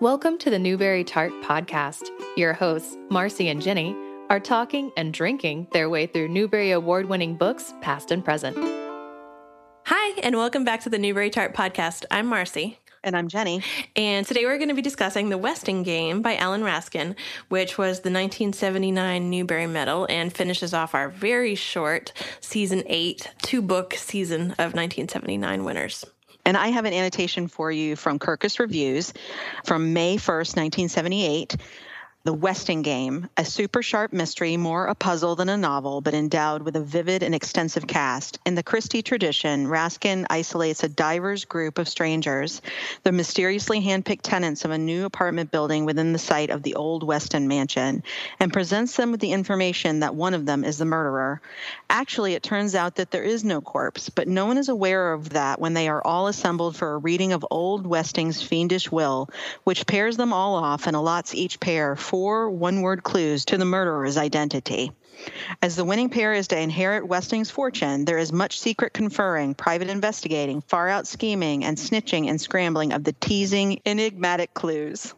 Welcome to the Newbery Tart Podcast. Your hosts, Marcy and Jennie, are talking and drinking their way through Newbery Award winning books, past and present. Hi, and welcome back to the Newbery Tart Podcast. I'm Marcy. And I'm Jennie. And today we're going to be discussing The Westing Game by Ellen Raskin, which was the 1979 Newbery Medal and finishes off our very short season eight, two book season of 1979 winners. And I have an annotation for you from Kirkus Reviews from May 1st, 1978. The Westing Game, a super sharp mystery, more a puzzle than a novel, but endowed with a vivid and extensive cast. In the Christie tradition, Raskin isolates a diverse group of strangers, the mysteriously handpicked tenants of a new apartment building within the site of the old Westing mansion, and presents them with the information that one of them is the murderer. Actually, it turns out that there is no corpse, but no one is aware of that when they are all assembled for a reading of old Westing's fiendish will, which pairs them all off and allots each pair four one word clues to the murderer's identity. As the winning pair is to inherit Westing's fortune, there is much secret conferring, private investigating, far out scheming, and snitching and scrambling of the teasing, enigmatic clues.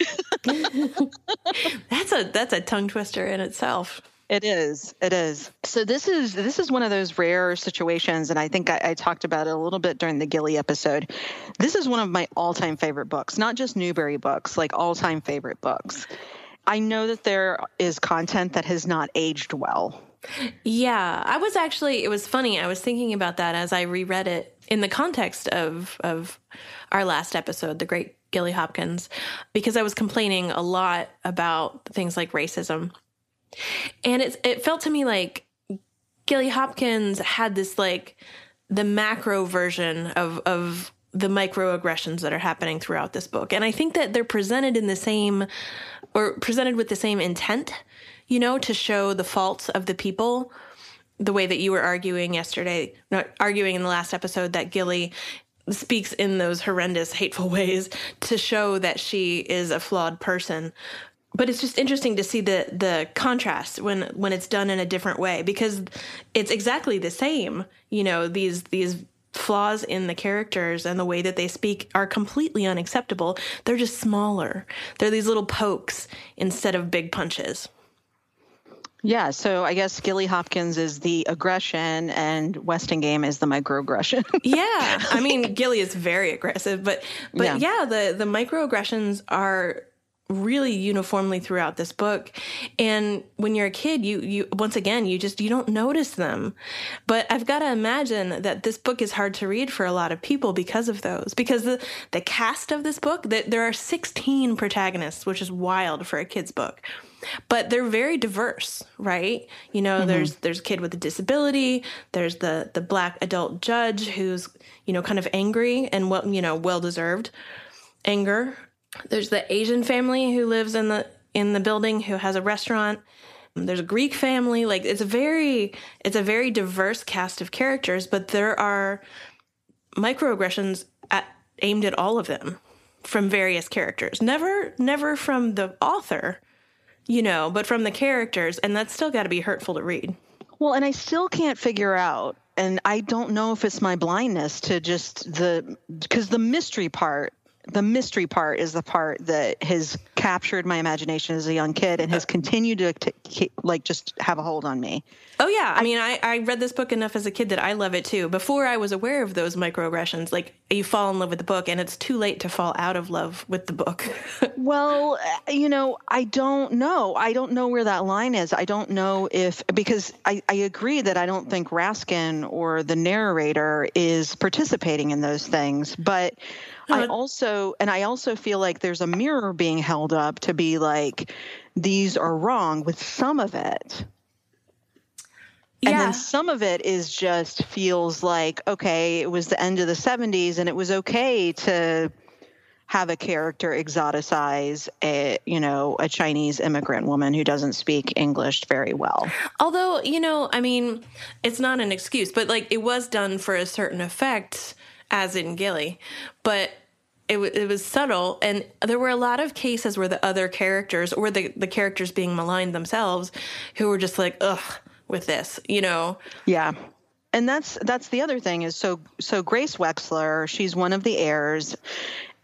that's a that's a tongue twister in itself. It is. It is. So this is this is one of those rare situations, and I think I, I, talked about it a little bit during the Gilly episode. This is one of my all-time favorite books, not just Newbery books, like all-time favorite books. I know that there is content that has not aged well. Yeah, I was actually. It was funny. I was thinking about that as I reread it in the context of of our last episode, the Great Gilly Hopkins, because I was complaining a lot about things like racism and it it felt to me like Gilly Hopkins had this like the macro version of of the microaggressions that are happening throughout this book. And I think that they're presented in the same or presented with the same intent, you know, to show the faults of the people. The way that you were arguing yesterday, not arguing in the last episode that Gilly speaks in those horrendous, hateful ways to show that she is a flawed person but it's just interesting to see the the contrast when when it's done in a different way because it's exactly the same you know these these flaws in the characters and the way that they speak are completely unacceptable they're just smaller they're these little pokes instead of big punches yeah, so I guess Gilly Hopkins is the aggression and Westing Game is the microaggression. yeah. I mean, Gilly is very aggressive, but but yeah. yeah, the the microaggressions are really uniformly throughout this book. And when you're a kid you you once again you just you don't notice them. But i've got to imagine that this book is hard to read for a lot of people because of those. Because the the cast of this book that there are 16 protagonists which is wild for a kids book. But they're very diverse right? You know mm-hmm. there's there's a kid with a disability there's the the black adult judge who's you know kind of angry and well you know well deserved anger there's the Asian family who lives in the in the building who has a restaurant. There's a Greek family. Like it's a very it's a very diverse cast of characters, but there are microaggressions at, aimed at all of them from various characters. Never never from the author, you know, but from the characters, and that's still got to be hurtful to read. Well, and I still can't figure out and I don't know if it's my blindness to just the because the mystery part the mystery part is the part that has captured my imagination as a young kid and has continued to, to like just have a hold on me. Oh yeah, I mean, I, I read this book enough as a kid that I love it too. Before I was aware of those microaggressions, like you fall in love with the book, and it's too late to fall out of love with the book. well, uh, you know, I don't know. I don't know where that line is. I don't know if because I, I agree that I don't think Raskin or the narrator is participating in those things, but I also, and I also feel like there's a mirror being held up to be like, these are wrong with some of it. Yeah. And then some of it is just feels like, okay, it was the end of the 70s and it was okay to have a character exoticize a you know a chinese immigrant woman who doesn't speak english very well although you know i mean it's not an excuse but like it was done for a certain effect as in Gilly, but it, w- it was subtle. And there were a lot of cases where the other characters or the, the characters being maligned themselves who were just like, ugh, with this, you know? Yeah. And that's that's the other thing is so so Grace Wexler, she's one of the heirs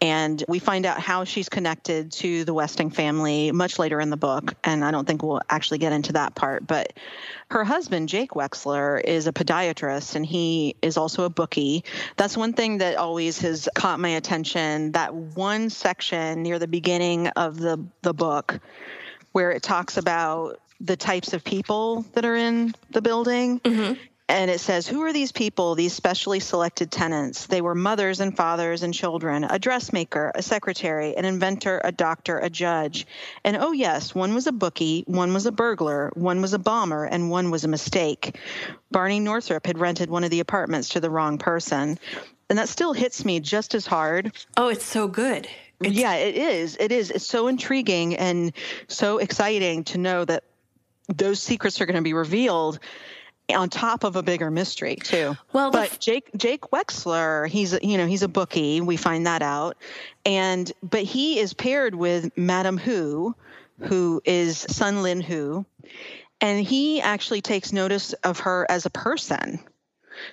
And we find out how she's connected to the Westing family much later in the book. And I don't think we'll actually get into that part. But her husband, Jake Wexler, is a podiatrist and he is also a bookie. That's one thing that always has caught my attention. That one section near the beginning of the, the book where it talks about the types of people that are in the building. Mm-hmm. And it says, Who are these people, these specially selected tenants? They were mothers and fathers and children, a dressmaker, a secretary, an inventor, a doctor, a judge. And oh, yes, one was a bookie, one was a burglar, one was a bomber, and one was a mistake. Barney Northrop had rented one of the apartments to the wrong person. And that still hits me just as hard. Oh, it's so good. It's- yeah, it is. It is. It's so intriguing and so exciting to know that those secrets are going to be revealed on top of a bigger mystery too. Well, but f- Jake Jake Wexler, he's you know he's a bookie. We find that out, and but he is paired with Madam Hoo, who is Sun Lin Hoo, and he actually takes notice of her as a person.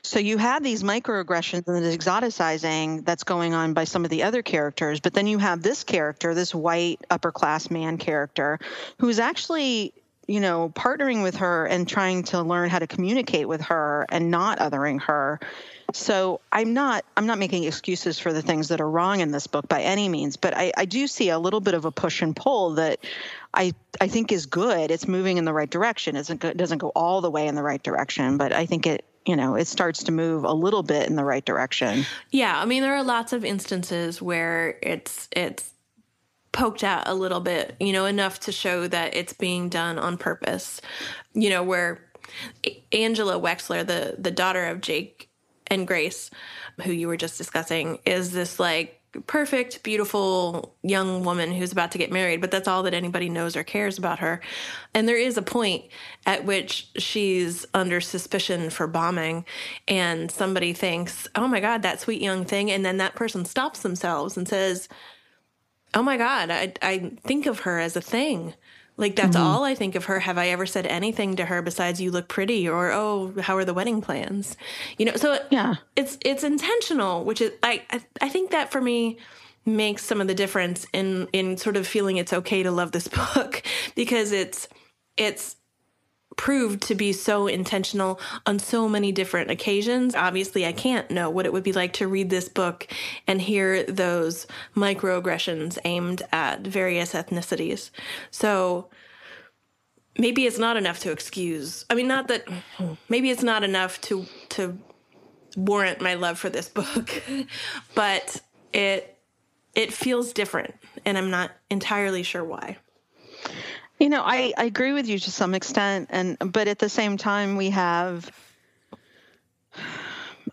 So you have these microaggressions and the exoticizing that's going on by some of the other characters, but then you have this character, this white upper class man character, who's actually you know, partnering with her and trying to learn how to communicate with her and not othering her. So I'm not I'm not making excuses for the things that are wrong in this book by any means, but I, I do see a little bit of a push and pull that I I think is good. It's moving in the right direction. It doesn't doesn't go all the way in the right direction, but I think it you know it starts to move a little bit in the right direction. Yeah, I mean there are lots of instances where it's it's poked at a little bit, you know, enough to show that it's being done on purpose. You know, where Angela Wexler, the the daughter of Jake and Grace, who you were just discussing, is this like perfect, beautiful young woman who's about to get married, but that's all that anybody knows or cares about her. And there is a point at which she's under suspicion for bombing, and somebody thinks, oh my God, that sweet young thing. And then that person stops themselves and says, oh my God, I, I think of her as a thing. Like that's mm-hmm. all I think of her. Have I ever said anything to her besides "you look pretty" or "oh, how are the wedding plans"? You know, so yeah, it's it's intentional, which is I I, I think that for me makes some of the difference in in sort of feeling it's okay to love this book because it's it's proved to be so intentional on so many different occasions. Obviously, I can't know what it would be like to read this book and hear those microaggressions aimed at various ethnicities. So maybe it's not enough to excuse. I mean, not that maybe it's not enough to to warrant my love for this book, but it it feels different and I'm not entirely sure why. You know, I, I agree with you to some extent, and but at the same time, we have.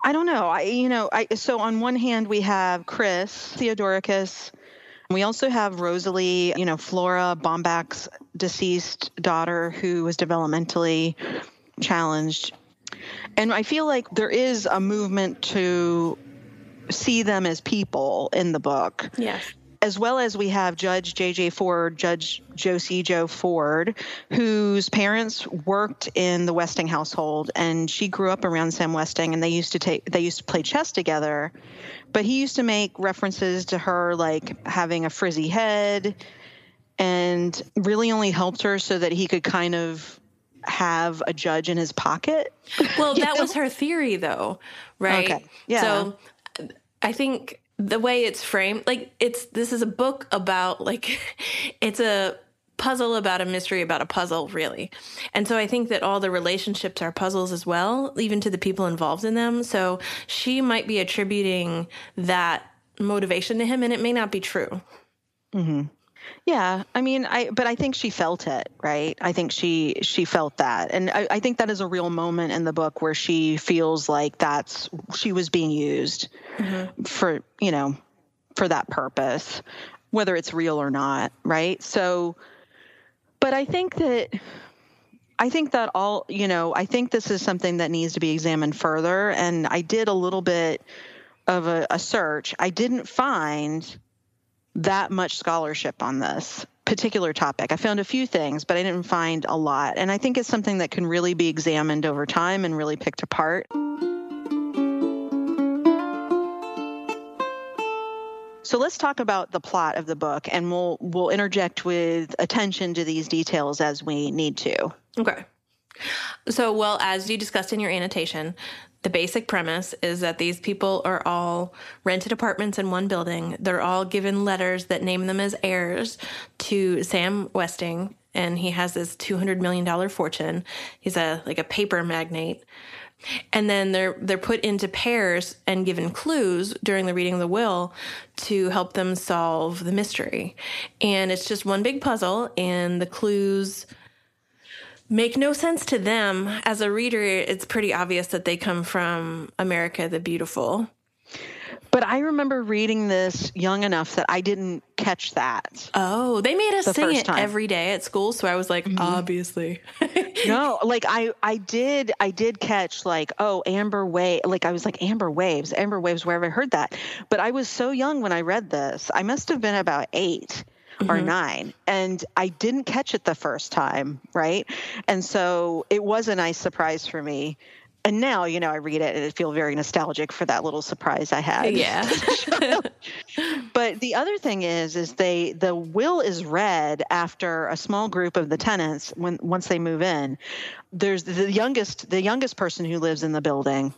I don't know. I you know I so on one hand we have Chris Theodorakis. We also have Rosalie, you know, Flora Baumbach's deceased daughter who was developmentally challenged. And I feel like there is a movement to see them as people in the book. Yes as well as we have Judge J.J. Ford, Judge Josie Joe Ford, whose parents worked in the Westing household, and she grew up around Sam Westing, and they used to take they used to play chess together. But he used to make references to her like having a frizzy head, and really only helped her so that he could kind of have a judge in his pocket. Well, that know? was her theory, though, right? Okay. Yeah. So I think the way it's framed like it's this is a book about like it's a puzzle about a mystery about a puzzle really. And so i think that all the relationships are puzzles as well even to the people involved in them. So she might be attributing that motivation to him and it may not be true. Mm-hmm. Yeah, I mean, I but I think she felt it, right? I think she she felt that, and I, I think that is a real moment in the book where she feels like that's she was being used mm-hmm. for you know for that purpose, whether it's real or not, right? So, but I think that I think that all, you know, I think this is something that needs to be examined further. And I did a little bit of a, a search. I didn't find that much scholarship on this particular topic. I found a few things, but I didn't find a lot. And I think it's something that can really be examined over time and really picked apart. So let's talk about the plot of the book, and we'll we'll interject with attention to these details as we need to. Okay. So, well, as you discussed in your annotation, the basic premise is that these people are all rented apartments in one building. They're all given letters that name them as heirs to Sam Westing, and he has this two hundred million dollar fortune. He's a like a paper magnate. And then they're they're put into pairs and given clues during the reading of the will to help them solve the mystery. And it's just one big puzzle and the clues make no sense to them. As a reader, it's pretty obvious that they come from America the Beautiful. But I remember reading this young enough that I didn't catch that. Oh, they made us The sing it time. every day at school, so I was like, mm-hmm. obviously. no, like I I did I did catch like oh Amber Wave like I was like Amber Waves Amber Waves where have I heard that? But I was so young when I read this. I must have been about 8 or mm-hmm. 9 and I didn't catch it the first time, right? And so it was a nice surprise for me. And now, you know, I read it and I feel very nostalgic for that little surprise I had. yeah. But the other thing is, is they the will is read after a small group of the tenants when once they move in. There's the youngest the youngest person who lives in the building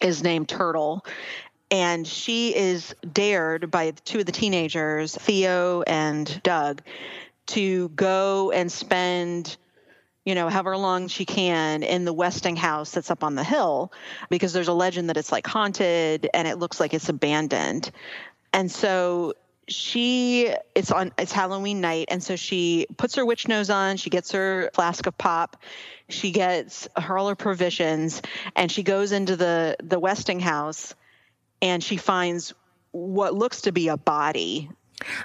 is named Turtle, and she is dared by two of the teenagers, Theo and Doug, to go and spend you know, however long she can in the Westing house that's up on the hill because there's a legend that it's like haunted and it looks like it's abandoned. And so she it's on it's Halloween night and so she puts her witch nose on, she gets her flask of pop, she gets her all her provisions and she goes into the the Westing house and she finds what looks to be a body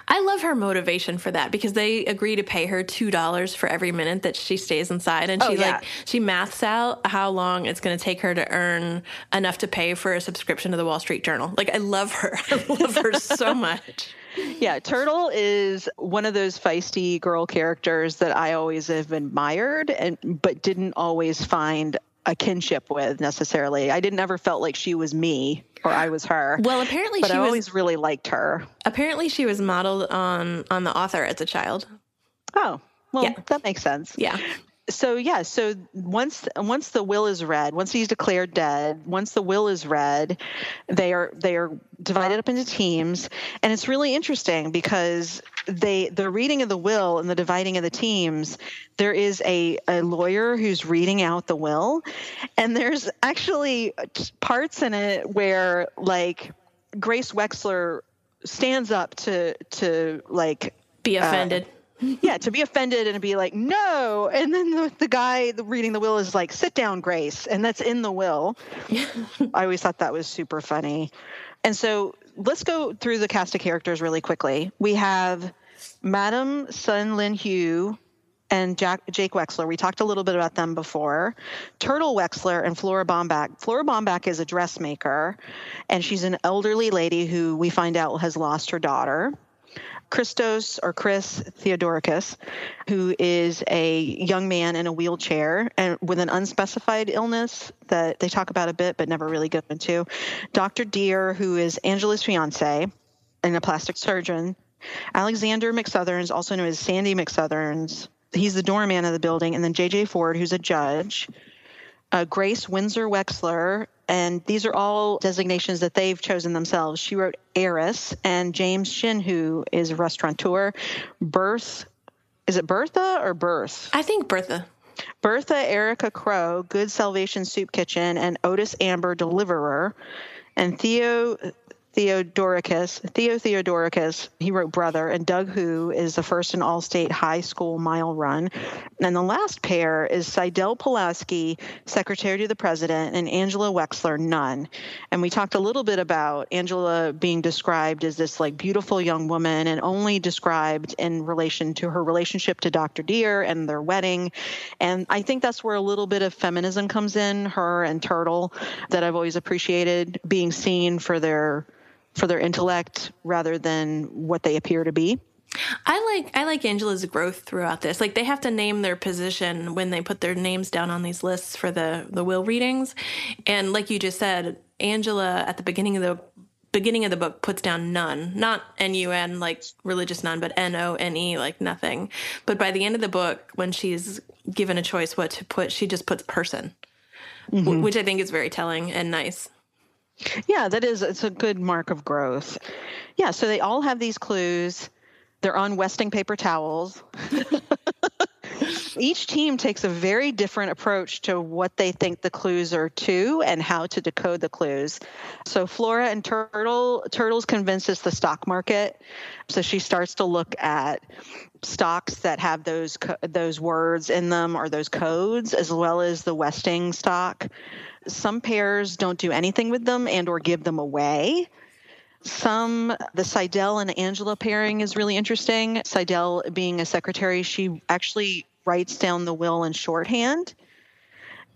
I love her motivation for that because they agree to pay her two dollars for every minute that she stays inside, and Oh, she yeah. like she maths out how long it's going to take her to earn enough to pay for a subscription to the Wall Street Journal. Like I love her, I love her so much. Yeah, Turtle is one of those feisty girl characters that I always have admired and but didn't always find a kinship with necessarily. I didn't ever felt like she was me or I was her. Well, apparently but she I was always really liked her. apparently she was modeled on on the author as a child. Oh, well, Yeah. that makes sense. Yeah, so yeah so once once the will is read once he's declared dead once the will is read they are they are divided up into teams and it's really interesting because they the reading of the will and the dividing of the teams there is a, a lawyer who's reading out the will and there's actually parts in it where like grace wexler stands up to to like be uh, offended. Yeah, to be offended and to be like, no. And then the, the guy reading the will is like, sit down, Grace. And that's in the will. I always thought that was super funny. And so let's go through the cast of characters really quickly. We have Madam Sun Lin Hoo and Jack, Jake Wexler. We talked a little bit about them before. Turtle Wexler and Flora Baumbach. Flora Baumbach is a dressmaker, and she's an elderly lady who we find out has lost her daughter. Christos or Chris Theodorakis, who is a young man in a wheelchair and with an unspecified illness that they talk about a bit but never really go into. Dr. Deere, who is Angela's fiance and a plastic surgeon. Alexander McSouthers, also known as Sandy McSouthers. He's the doorman of the building. And then J.J. Ford, who's a judge. Uh, Grace Windsor Wexler, and these are all designations that they've chosen themselves. She wrote Heiress, and James Shin, who is a restaurateur. Birth, is it Bertha or Birth? I think Bertha. Bertha Erica Crow, Good Salvation Soup Kitchen, and Otis Amber Deliverer, and Theo Theodorakis, Theo Theodorakis, he wrote Brother, and Doug Who is the first in all-state high school mile run. And the last pair is Sydelle Pulaski, Secretary to the President, and Angela Wexler, Nun. And we talked a little bit about Angela being described as this like beautiful young woman and only described in relation to her relationship to Dr. Deere and their wedding. And I think that's where a little bit of feminism comes in, her and Turtle, that I've always appreciated being seen for their for their intellect rather than what they appear to be. I like I like Angela's growth throughout this. Like they have to name their position when they put their names down on these lists for the the will readings. And like you just said, Angela at the beginning of the beginning of the book puts down none, not N U N like religious none, but N O N E like nothing. But by the end of the book, when she's given a choice what to put, she just puts person, mm-hmm. which I think is very telling and nice. Yeah, that is it's a good mark of growth. Yeah, so they all have these clues. They're on westing paper towels. Each team takes a very different approach to what they think the clues are to and how to decode the clues. So Flora and Turtle, Turtle's convinced it's the stock market. So she starts to look at stocks that have those those words in them or those codes as well as the westing stock. Some pairs don't do anything with them and or give them away. Some, the Sydelle and Angela pairing is really interesting. Sydelle being a secretary, she actually writes down the will in shorthand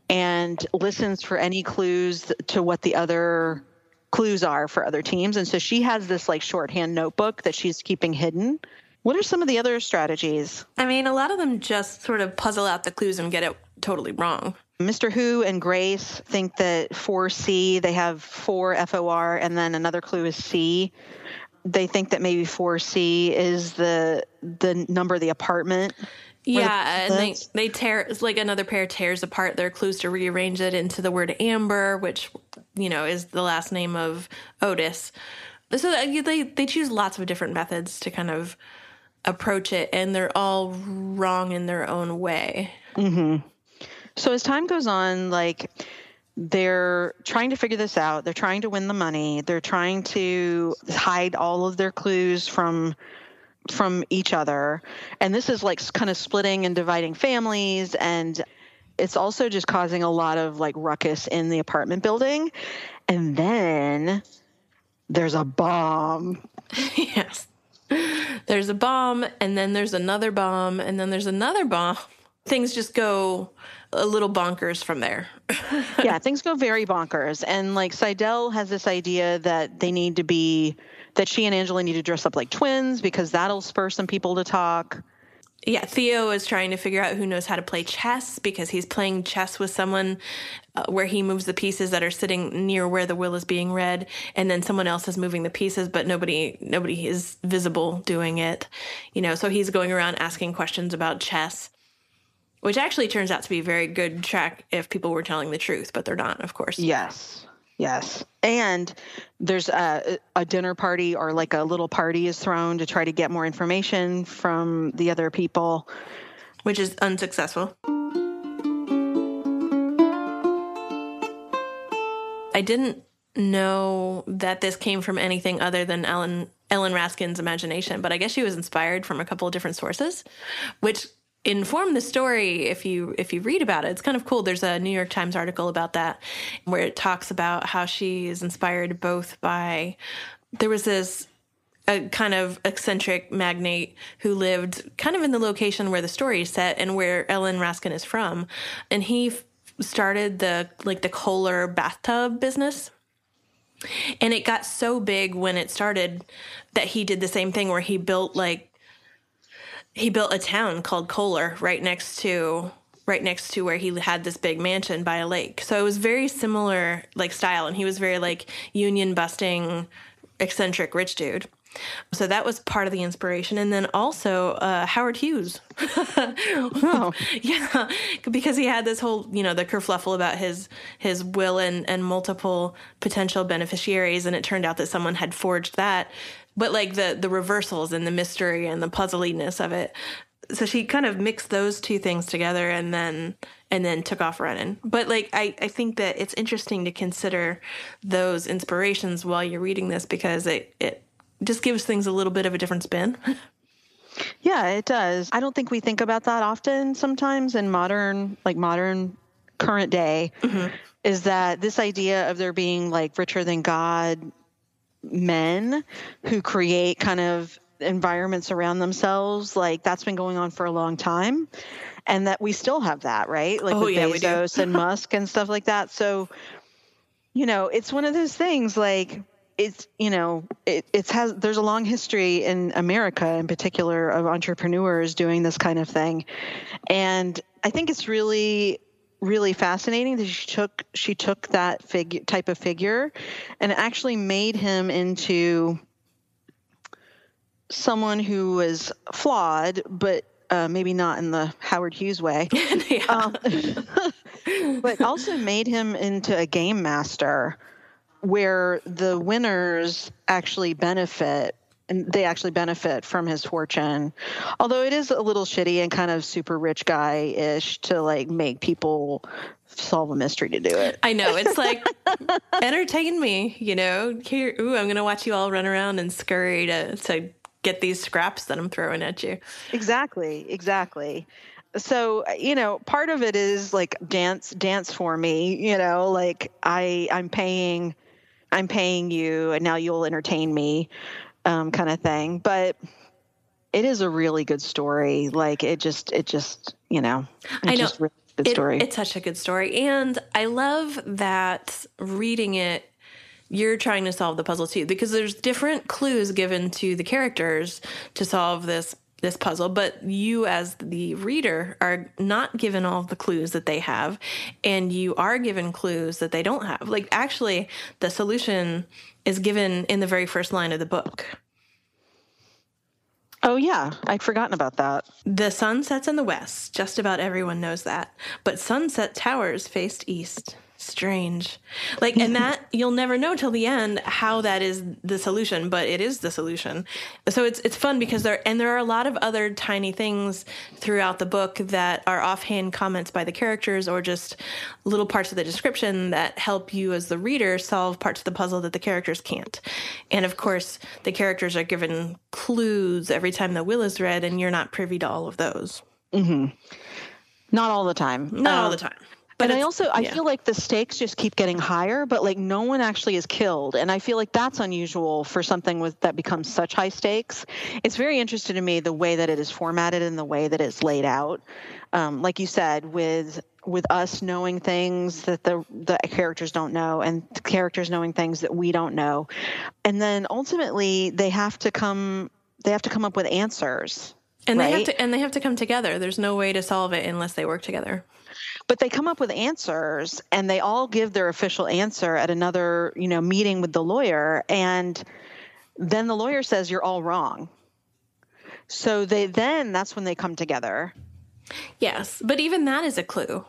and listens for any clues to what the other clues are for other teams. And so she has this like shorthand notebook that she's keeping hidden. What are some of the other strategies? I mean, a lot of them just sort of puzzle out the clues and get it totally wrong. Mr. Hoo and Grace think that 4C, they have 4 FOR, and then another clue is C. They think that maybe 4C is the the number of the apartment. Yeah, and they they tear it's like another pair tears apart their clues to rearrange it into the word Amber, which you know is the last name of Otis. So they they choose lots of different methods to kind of approach it, and they're all wrong in their own way. Mm-hmm. So as time goes on, like they're trying to figure this out. They're trying to win the money. They're trying to hide all of their clues from from each other. And this is like kind of splitting and dividing families and it's also just causing a lot of like ruckus in the apartment building. And then there's a bomb. yes. There's a bomb and then there's another bomb and then there's another bomb. Things just go a little bonkers from there. yeah, things go very bonkers. And like Sydelle has this idea that they need to be, that she and Angela need to dress up like twins because that'll spur some people to talk. Yeah, Theo is trying to figure out who knows how to play chess because he's playing chess with someone uh, where he moves the pieces that are sitting near where the will is being read, and then someone else is moving the pieces, but nobody nobody is visible doing it. You know, so he's going around asking questions about chess which actually turns out to be a very good track if people were telling the truth, but they're not, of course. Yes. Yes. And there's a, a, dinner party or like a little party is thrown to try to get more information from the other people, which is unsuccessful. I didn't know that this came from anything other than Ellen Ellen Raskin's imagination, but I guess she was inspired from a couple of different sources, which inform the story if you if you read about it. It's kind of cool. There's a new york times article about that where it talks about how she is inspired both by there was this a kind of eccentric magnate who lived kind of in the location where the story is set and where ellen raskin is from. And he started the like the kohler bathtub business. And it got so big when it started that he did the same thing where he built like he built a town called Kohler right next to right next to where he had this big mansion by a lake. So it was very similar like style and he was very like union busting eccentric rich dude. So that was part of the inspiration. And then also uh, Howard Hughes. oh. Yeah, because he had this whole, you know, the kerfluffle about his his will and, and multiple potential beneficiaries. And it turned out that someone had forged that but like the the reversals and the mystery and the puzzliness of it. So she kind of mixed those two things together and then and then took off running. But like I, I think that it's interesting to consider those inspirations while you're reading this because it it just gives things a little bit of a different spin. Yeah it does. I don't think we think about that often sometimes in modern like modern current day mm-hmm. is that this idea of there being like richer than god men who create kind of environments around themselves like that's been going on for a long time and that we still have that right? Like oh, with yeah, bezos and musk and stuff like that. So you know it's one of those things like it's you know it, it's has there's a long history in america in particular of entrepreneurs doing this kind of thing. And i think it's really really fascinating that she took she took that figure type of figure and actually made him into someone who was flawed, but uh, maybe not in the Howard Hughes way, um, but also made him into a game master where the winners actually benefit and they actually benefit from his fortune. Although it is a little shitty and kind of super rich guy ish to like make people solve a mystery to do it. I know. It's like entertain me, you know. Here ooh, I'm gonna watch you all run around and scurry to to get these scraps that I'm throwing at you. Exactly, exactly. So, you know, part of it is like dance dance for me, you know, like I I'm paying I'm paying you and now you'll entertain me um, kind of thing. But it is a really good story. Like it just, it just, you know, I know. Really good it, story. It's such a good story, and I love that reading it. You're trying to solve the puzzle too, because there's different clues given to the characters to solve this this puzzle, but you as the reader are not given all the clues that they have, and you are given clues that they don't have. Like actually, the solution is given in the very first line of the book. Oh, yeah. I'd forgotten about that. The sun sets in the west. Just about everyone knows that. But sunset towers faced east strange. Like, and that you'll never know till the end how that is the solution, but it is the solution. So it's it's fun because there and there are a lot of other tiny things throughout the book that are offhand comments by the characters or just little parts of the description that help you as the reader solve parts of the puzzle that the characters can't. And of course, the characters are given clues every time the will is read, and you're not privy to all of those. Mm-hmm. Not all the time. Not um, all the time. But I also I feel like the stakes just keep getting higher, but like no one actually is killed, and I feel like that's unusual for something with that becomes such high stakes. It's very interesting to me the way that it is formatted and the way that it's laid out. Um, like you said, with with us knowing things that the the characters don't know, and the characters knowing things that we don't know, and then ultimately they have to come they have to come up with answers. And right? they have to and they have to come together. There's no way to solve it unless they work together but they come up with answers and they all give their official answer at another you know meeting with the lawyer and then the lawyer says you're all wrong. So they then that's when they come together. Yes but even that is a clue.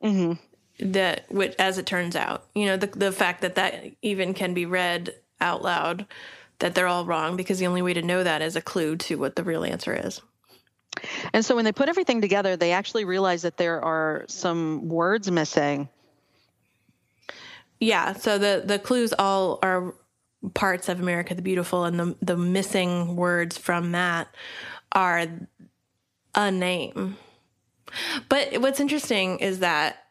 Mm-hmm. that which as it turns out you know the, the fact that that even can be read out loud that they're all wrong because the only way to know that is a clue to what the real answer is and so when they put everything together, they actually realize that there are some words missing. Yeah, so the the clues all are parts of America the Beautiful, and the the missing words from that are a name. But what's interesting is that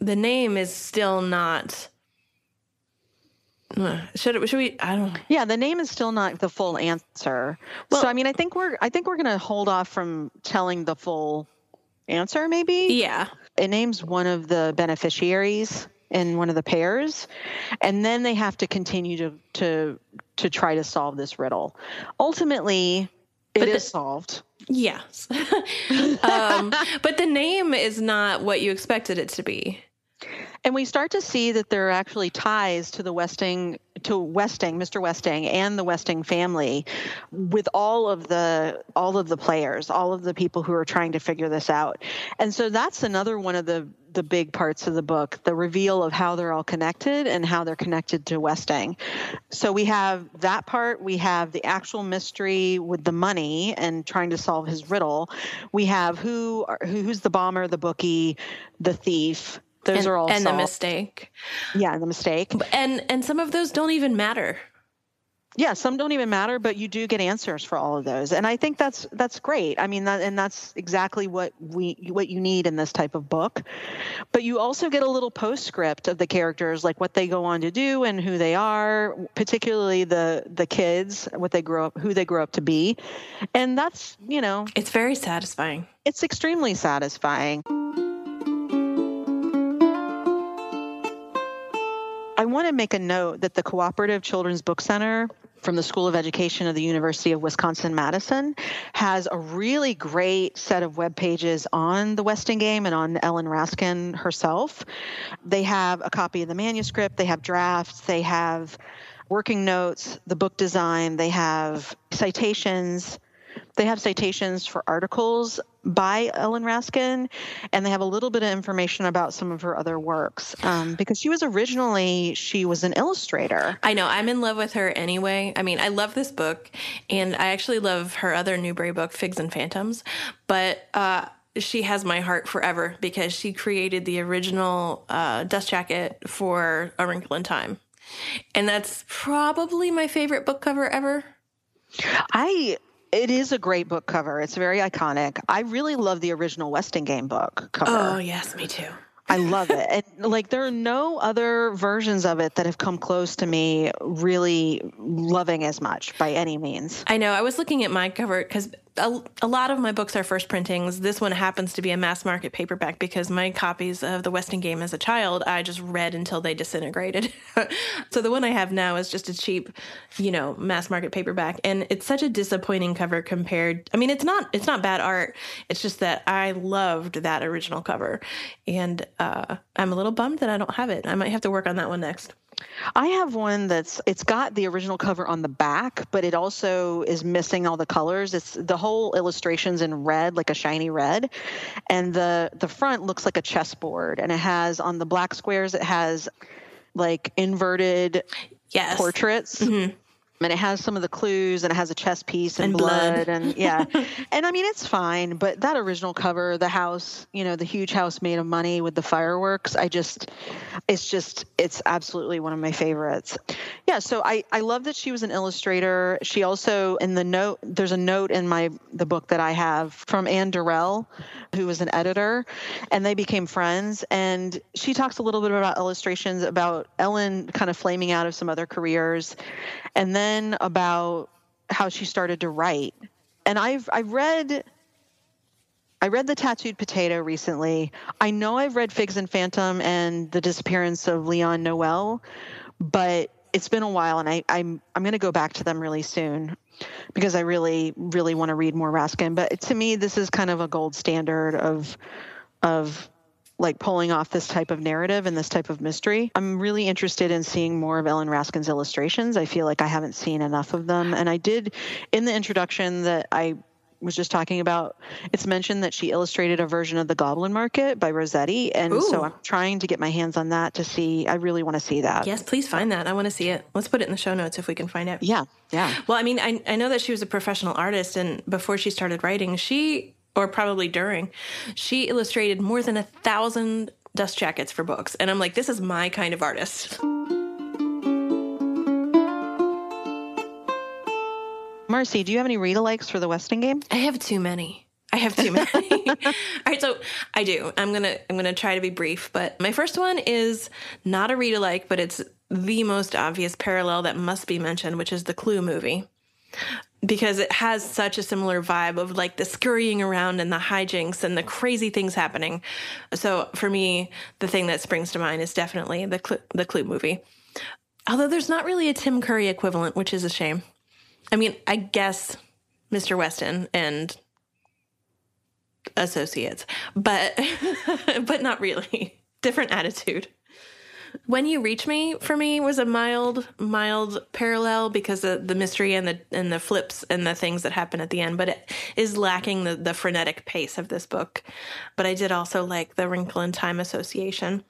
the name is still not should it, should we? I don't. Yeah, the name is still not the full answer. Well, so I mean, I think we're I think we're going to hold off from telling the full answer. Maybe. Yeah. It names one of the beneficiaries in one of the pairs, and then they have to continue to to to try to solve this riddle. Ultimately, it but is the, solved. Yes, um, but the name is not what you expected it to be. And we start to see that there are actually ties to the Westing to Westing, Mr. Westing, and the Westing family, with all of the all of the players, all of the people who are trying to figure this out. And so that's another one of the the big parts of the book, the reveal of how they're all connected and how they're connected to Westing. So we have that part. We have the actual mystery with the money and trying to solve his riddle. We have who who's the bomber, the bookie, the thief those and, are all and solved. the mistake. Yeah, the mistake. And and some of those don't even matter. Yeah, some don't even matter, but you do get answers for all of those, and I think that's that's great. I mean, that, and that's exactly what we what you need in this type of book. But you also get a little postscript of the characters, like what they go on to do and who they are, particularly the the kids, what they grow up, who they grow up to be, and that's you know, it's very satisfying. It's extremely satisfying. I want to make a note that the Cooperative Children's Book Center from the School of Education of the University of Wisconsin Madison has a really great set of web pages on the Westing game and on Ellen Raskin herself. They have a copy of the manuscript, they have drafts, they have working notes, the book design, they have citations. They have citations for articles by Ellen Raskin, and they have a little bit of information about some of her other works. Um, because she was originally she was an illustrator. I know I'm in love with her anyway. I mean, I love this book, and I actually love her other Newbery book, Figgs and Phantoms. But uh, she has my heart forever because she created the original uh, dust jacket for A Wrinkle in Time, and that's probably my favorite book cover ever. I it is a great book cover. It's very iconic. I really love the original Westing Game book cover. Oh, yes, me too. I love it. And like there are no other versions of it that have come close to me really loving as much by any means. I know. I was looking at my cover because a, a, lot of my books are first printings. This one happens to be a mass market paperback because my copies of the Westing Game as a child I just read until they disintegrated. so the one I have now is just a cheap, you know, mass market paperback, and it's such a disappointing cover compared. I mean, it's not it's not bad art. It's just that I loved that original cover, and uh, I'm a little bummed that I don't have it. I might have to work on that one next. I have one that's it's got the original cover on the back, but it also is missing all the colors. It's the whole illustrations in red, like a shiny red, and the the front looks like a chessboard, and it has on the black squares it has like inverted yes. portraits. Mm-hmm and it has some of the clues and it has a chess piece and, and blood, blood, and yeah. And i mean it's fine but that original cover the house you know the huge house made of money with the fireworks i just it's just it's absolutely one of my favorites. Yeah so i i love that she was an illustrator. She also in the note there's a note in my the book that i have from ann durell who was an editor and they became friends. And she talks a little bit about illustrations about ellen kind of flaming out of some other careers. And then about how she started to write. And I've I've read I read The Tattooed Potato recently. I know I've read Figgs and Phantom and The Disappearance of Leon Noel, but it's been a while and I, I'm I'm gonna go back to them really soon because I really, really want to read more Raskin. But to me this is kind of a gold standard of of like pulling off this type of narrative and this type of mystery. I'm really interested in seeing more of Ellen Raskin's illustrations. I feel like I haven't seen enough of them. And I did in the introduction that I was just talking about, it's mentioned that she illustrated a version of The Goblin Market by Rossetti. And Ooh. so I'm trying to get my hands on that to see. I really want to see that. Yes, please find that. I want to see it. Let's put it in the show notes if we can find it. Yeah, yeah. Well, I mean, I, I know that she was a professional artist, and before she started writing, she or probably during, she illustrated more than a thousand dust jackets for books. And I'm like, this is my kind of artist. Marcy, do you have any read alikes for the Westing game? I have too many. I have too many. All right, so I do. I'm gonna I'm gonna try to be brief, but my first one is not a read alike, but it's the most obvious parallel that must be mentioned, which is the Clue movie because it has such a similar vibe of like the scurrying around and the hijinks and the crazy things happening. So for me, the thing that springs to mind is definitely the Cl- the Clue movie. Although there's not really a Tim Curry equivalent, which is a shame. I mean, I guess Mr. Westing and associates, but but not really. Different attitude. When You Reach Me for me was a mild, mild parallel because of the mystery and the and the flips and the things that happen at the end, but it is lacking the, the frenetic pace of this book. But I did also like The Wrinkle in Time Association.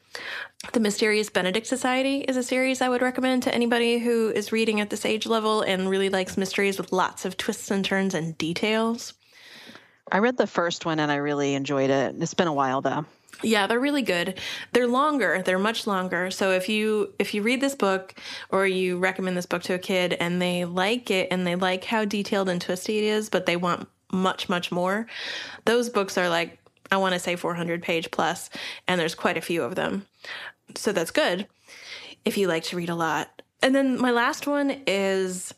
The Mysterious Benedict Society is a series I would recommend to anybody who is reading at this age level and really likes mysteries with lots of twists and turns and details. I read the first one and I really enjoyed it. It's been a while though. Yeah, they're really good. They're longer. They're much longer. So if you if you read this book or you recommend this book to a kid and they like it and they like how detailed and twisty it is, but they want much much more, those books are like I want to say 400 page plus and there's quite a few of them. So that's good if you like to read a lot. And then my last one is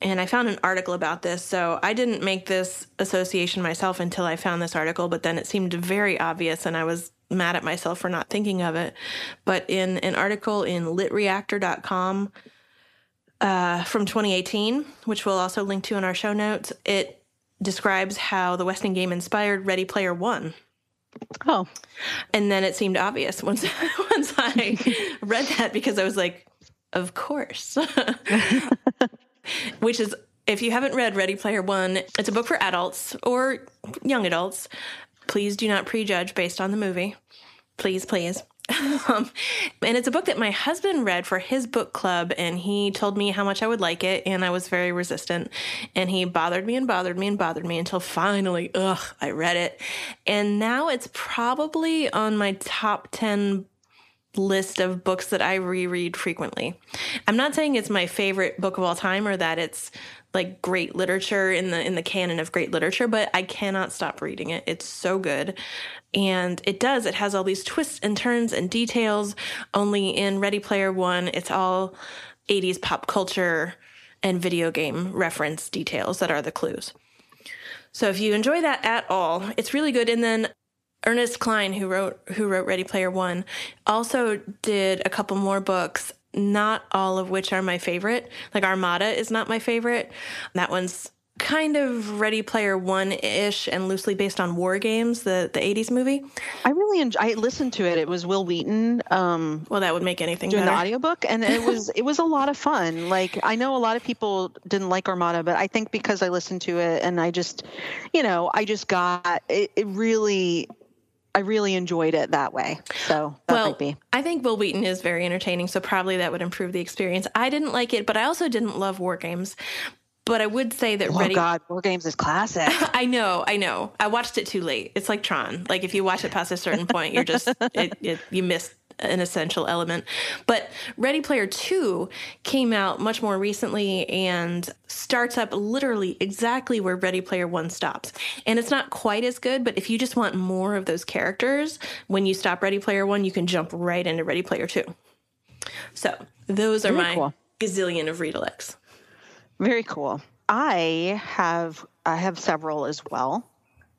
and I found an article about this. So I didn't make this association myself until I found this article, but then it seemed very obvious and I was mad at myself for not thinking of it. But in an article in litreactor.com, uh, from 2018, which we'll also link to in our show notes. It describes how the Westing game inspired Ready Player One. Oh, and then it seemed obvious once once I read that because I was like, of course. Which is if you haven't read Ready Player One, it's a book for adults or young adults. Please do not prejudge based on the movie. Please, please. Um, and it's a book that my husband read for his book club, and he told me how much I would like it, and I was very resistant. And he bothered me and bothered me and bothered me until finally, ugh, I read it. And now it's probably on my top 10 list of books that I reread frequently. I'm not saying it's my favorite book of all time or that it's like great literature in the in the canon of great literature, but I cannot stop reading it. It's so good. And it does. It has all these twists and turns and details. Only in Ready Player 1, it's all 80s pop culture and video game reference details that are the clues. So if you enjoy that at all, it's really good. And then Ernest Cline, who wrote who wrote Ready Player One, also did a couple more books. Not all of which are my favorite. Like Armada is not my favorite. That one's kind of Ready Player One ish and loosely based on War Games, the the '80s movie. I really enjoy, I listened to it. It was Wil Wheaton. Um, well, that would make anything doing better. the audiobook, and it was it was a lot of fun. Like I know a lot of people didn't like Armada, but I think because I listened to it and I just, you know, I just got it. it really I really enjoyed it that way. So that well, might be. I think Wil Wheaton is very entertaining, so probably that would improve the experience. I didn't like it, but I also didn't love war games. But I would say that oh Ready. God, War Games is classic. I know, I know. I watched it too late. It's like Tron. Like if you watch it past a certain point, you're just it, it, you missed an essential element. But Ready Player 2 came out much more recently and starts up literally exactly where Ready Player 1 stops. And it's not quite as good, but if you just want more of those characters, when you stop Ready Player 1, you can jump right into Ready Player 2. So those are Very my cool. gazillion of read-alects. Very cool. I have I have several as well.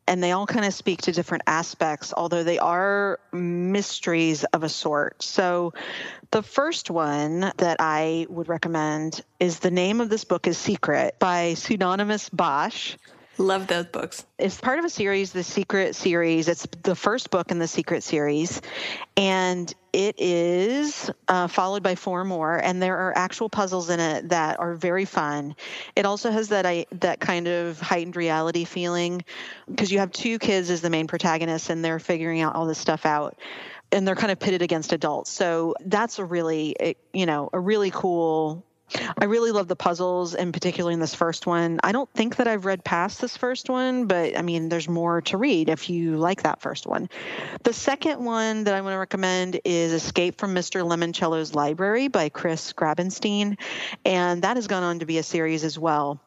And they all kind of speak to different aspects, although they are mysteries of a sort. So, the first one that I would recommend is the name of this book is Secret by Pseudonymous Bosch. Love those books. It's part of a series, the Secret series. It's the first book in the Secret series, and it is uh, followed by four more. And there are actual puzzles in it that are very fun. It also has that I, that kind of heightened reality feeling because you have two kids as the main protagonists, and they're figuring out all this stuff out. And they're kind of pitted against adults. So that's a really, you know, a really cool I really love the puzzles, and particularly in this first one. I don't think that I've read past this first one, but I mean, there's more to read if you like that first one. The second one that I want to recommend is Escape from Mr. Lemoncello's Library by Chris Grabenstein, and that has gone on to be a series as well.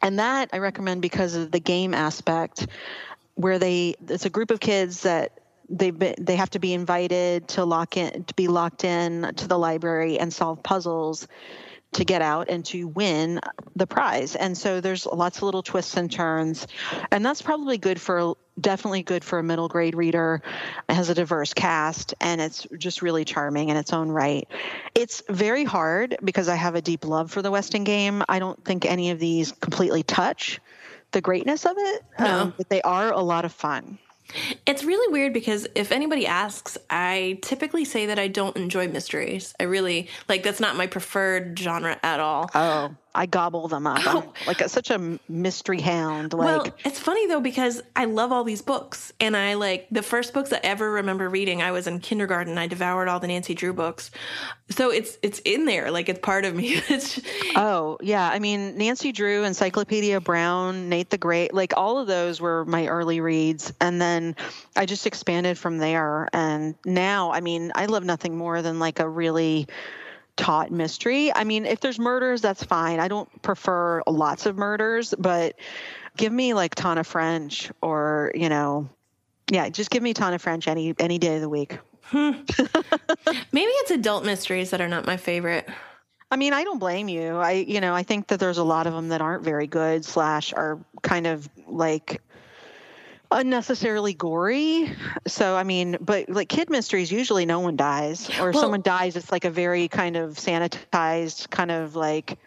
And that I recommend because of the game aspect, where they it's a group of kids that they they have to be invited to lock in to be locked in to the library and solve puzzles to get out and to win the prize. And so there's lots of little twists and turns. And that's probably good for definitely good for a middle grade reader. It has a diverse cast and it's just really charming in its own right. It's very hard because I have a deep love for the Westing game. I don't think any of these completely touch the greatness of it, No. um, but they are a lot of fun. It's really weird because if anybody asks, I typically say that I don't enjoy mysteries. I really like that's not my preferred genre at all. Oh, I gobble them up. I'm oh. like a, such a mystery hound. Like, well, it's funny though because I love all these books, and I like the first books I ever remember reading. I was in kindergarten. I devoured all the Nancy Drew books, so it's it's in there. Like it's part of me. It's Oh, yeah. I mean, Nancy Drew, Encyclopedia Brown, Nate the Great, like all of those were my early reads. And then I just expanded from there. And now, I mean, I love nothing more than like a really taut mystery. I mean, if there's murders, that's fine. I don't prefer lots of murders, but give me like Tana French or, you know, yeah, just give me Tana French any any day of the week. Hmm. maybe it's adult mysteries that are not my favorite. I mean, I don't blame you. I, you know, I think that there's a lot of them that aren't very good slash are kind of like unnecessarily gory. So I mean, but like kid mysteries, usually no one dies, or Well- someone dies. It's like a very kind of sanitized, kind of like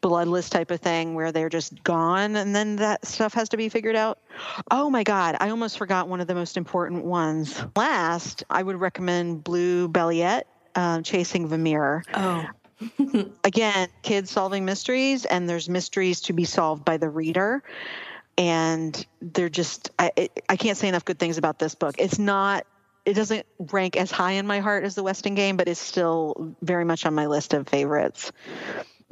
bloodless type of thing where they're just gone, and then that stuff has to be figured out. Oh my God, I almost forgot one of the most important ones. Last, I would recommend Blue Balliett, uh, Chasing Vermeer Oh, again, kids solving mysteries, and there's mysteries to be solved by the reader. And they're just, I, I can't say enough good things about this book. It's not, it doesn't rank as high in my heart as the Westing game, but it's still very much on my list of favorites.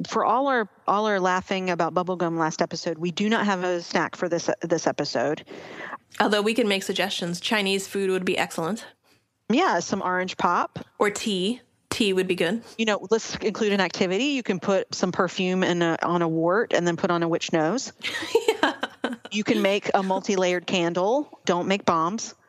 For all our all our laughing about bubblegum last episode, we do not have a snack for this this episode. although we can make suggestions. Chinese food would be excellent, Yeah, some orange pop, or tea. Tea would be good. you know, let's include an activity. You can put some perfume in a, on a wart and then put on a witch nose. You can make a multi-layered candle. Don't make bombs.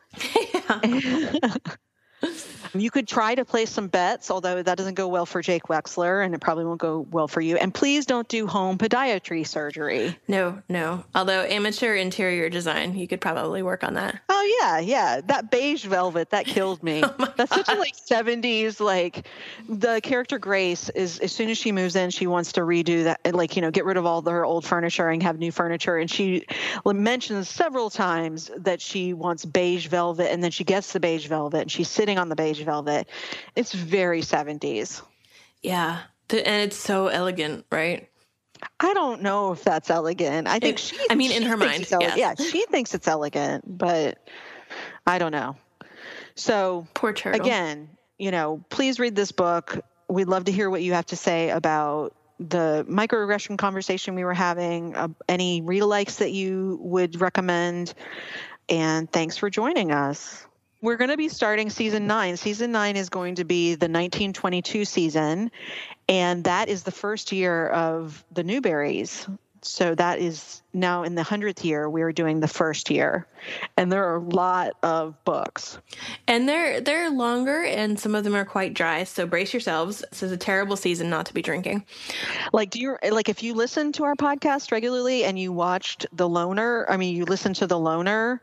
you could try to place some bets, although that doesn't go well for Jake Wexler, and it probably won't go well for you. And please don't do home podiatry surgery. No, no. Although amateur interior design, you could probably work on that. Oh yeah, yeah. That beige velvet that killed me. Oh, That's such a like seventies like the character Grace is as soon as she moves in, she wants to redo that like, you know, get rid of all her old furniture and have new furniture. And she mentions several times that she wants beige velvet and then she gets the beige velvet and she's sitting on the beige velvet. It's very seventies. Yeah. The, and it's so elegant, right? I don't know if that's elegant. I think It- she I mean, in her mind, yes. Yeah, she thinks it's elegant, but I don't know. So Poor turtle. again, you know, please read this book. We'd love to hear what you have to say about the microaggression conversation we were having, uh, any read likes that you would recommend. And thanks for joining us. We're going to be starting season nine. Season nine is going to be the 1922 season, and that is the first year of the Newberys. So that is now in the 100th year, we are doing the first year. And there are a lot of books. And they're they're longer and some of them are quite dry, so brace yourselves. This is a terrible season not to be drinking. Like, do you like if you listen to our podcast regularly and you watched The Loner? I mean, you listen to The Loner,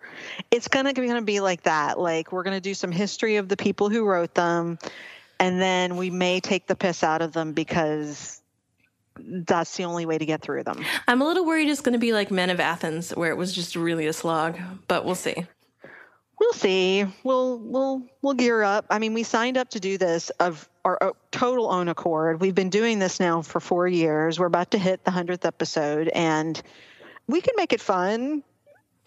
it's gonna gonna be like that. Like, we're gonna do some history of the people who wrote them, and then we may take the piss out of them because that's the only way to get through them. I'm a little worried it's going to be like Men of Athens where it was just really a slog, but we'll see. We'll see. We'll we'll we'll gear up. I mean, we signed up to do this of our uh, total own accord. We've been doing this now for four years. We're about to hit the hundredth episode, and we can make it fun.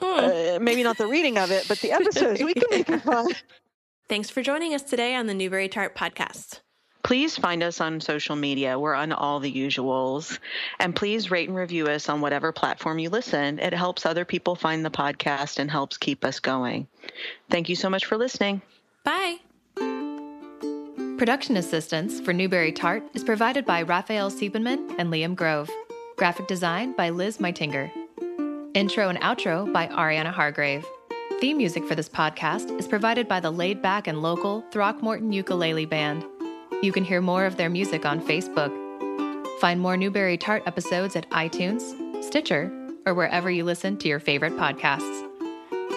Uh, maybe not the reading of it, but the episodes we can make it fun. Thanks for joining us today on the Newbery Tart podcast. Please find us on social media. We're on all the usuals. And please rate and review us on whatever platform you listen. It helps other people find the podcast and helps keep us going. Thank you so much for listening. Bye. Production assistance for Newbery Tart is provided by Raphael Siebenman and Liam Grove. Graphic design by Liz Meitinger. Intro and outro by Ariana Hargrave. Theme music for this podcast is provided by the laid back and local Throckmorton Ukulele Band. You can hear more of their music on Facebook. Find more Newbery Tart episodes at iTunes, Stitcher, or wherever you listen to your favorite podcasts.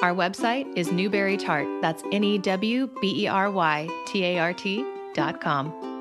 Our website is Newbery Tart. That's N E W B E R Y T A R T dot com.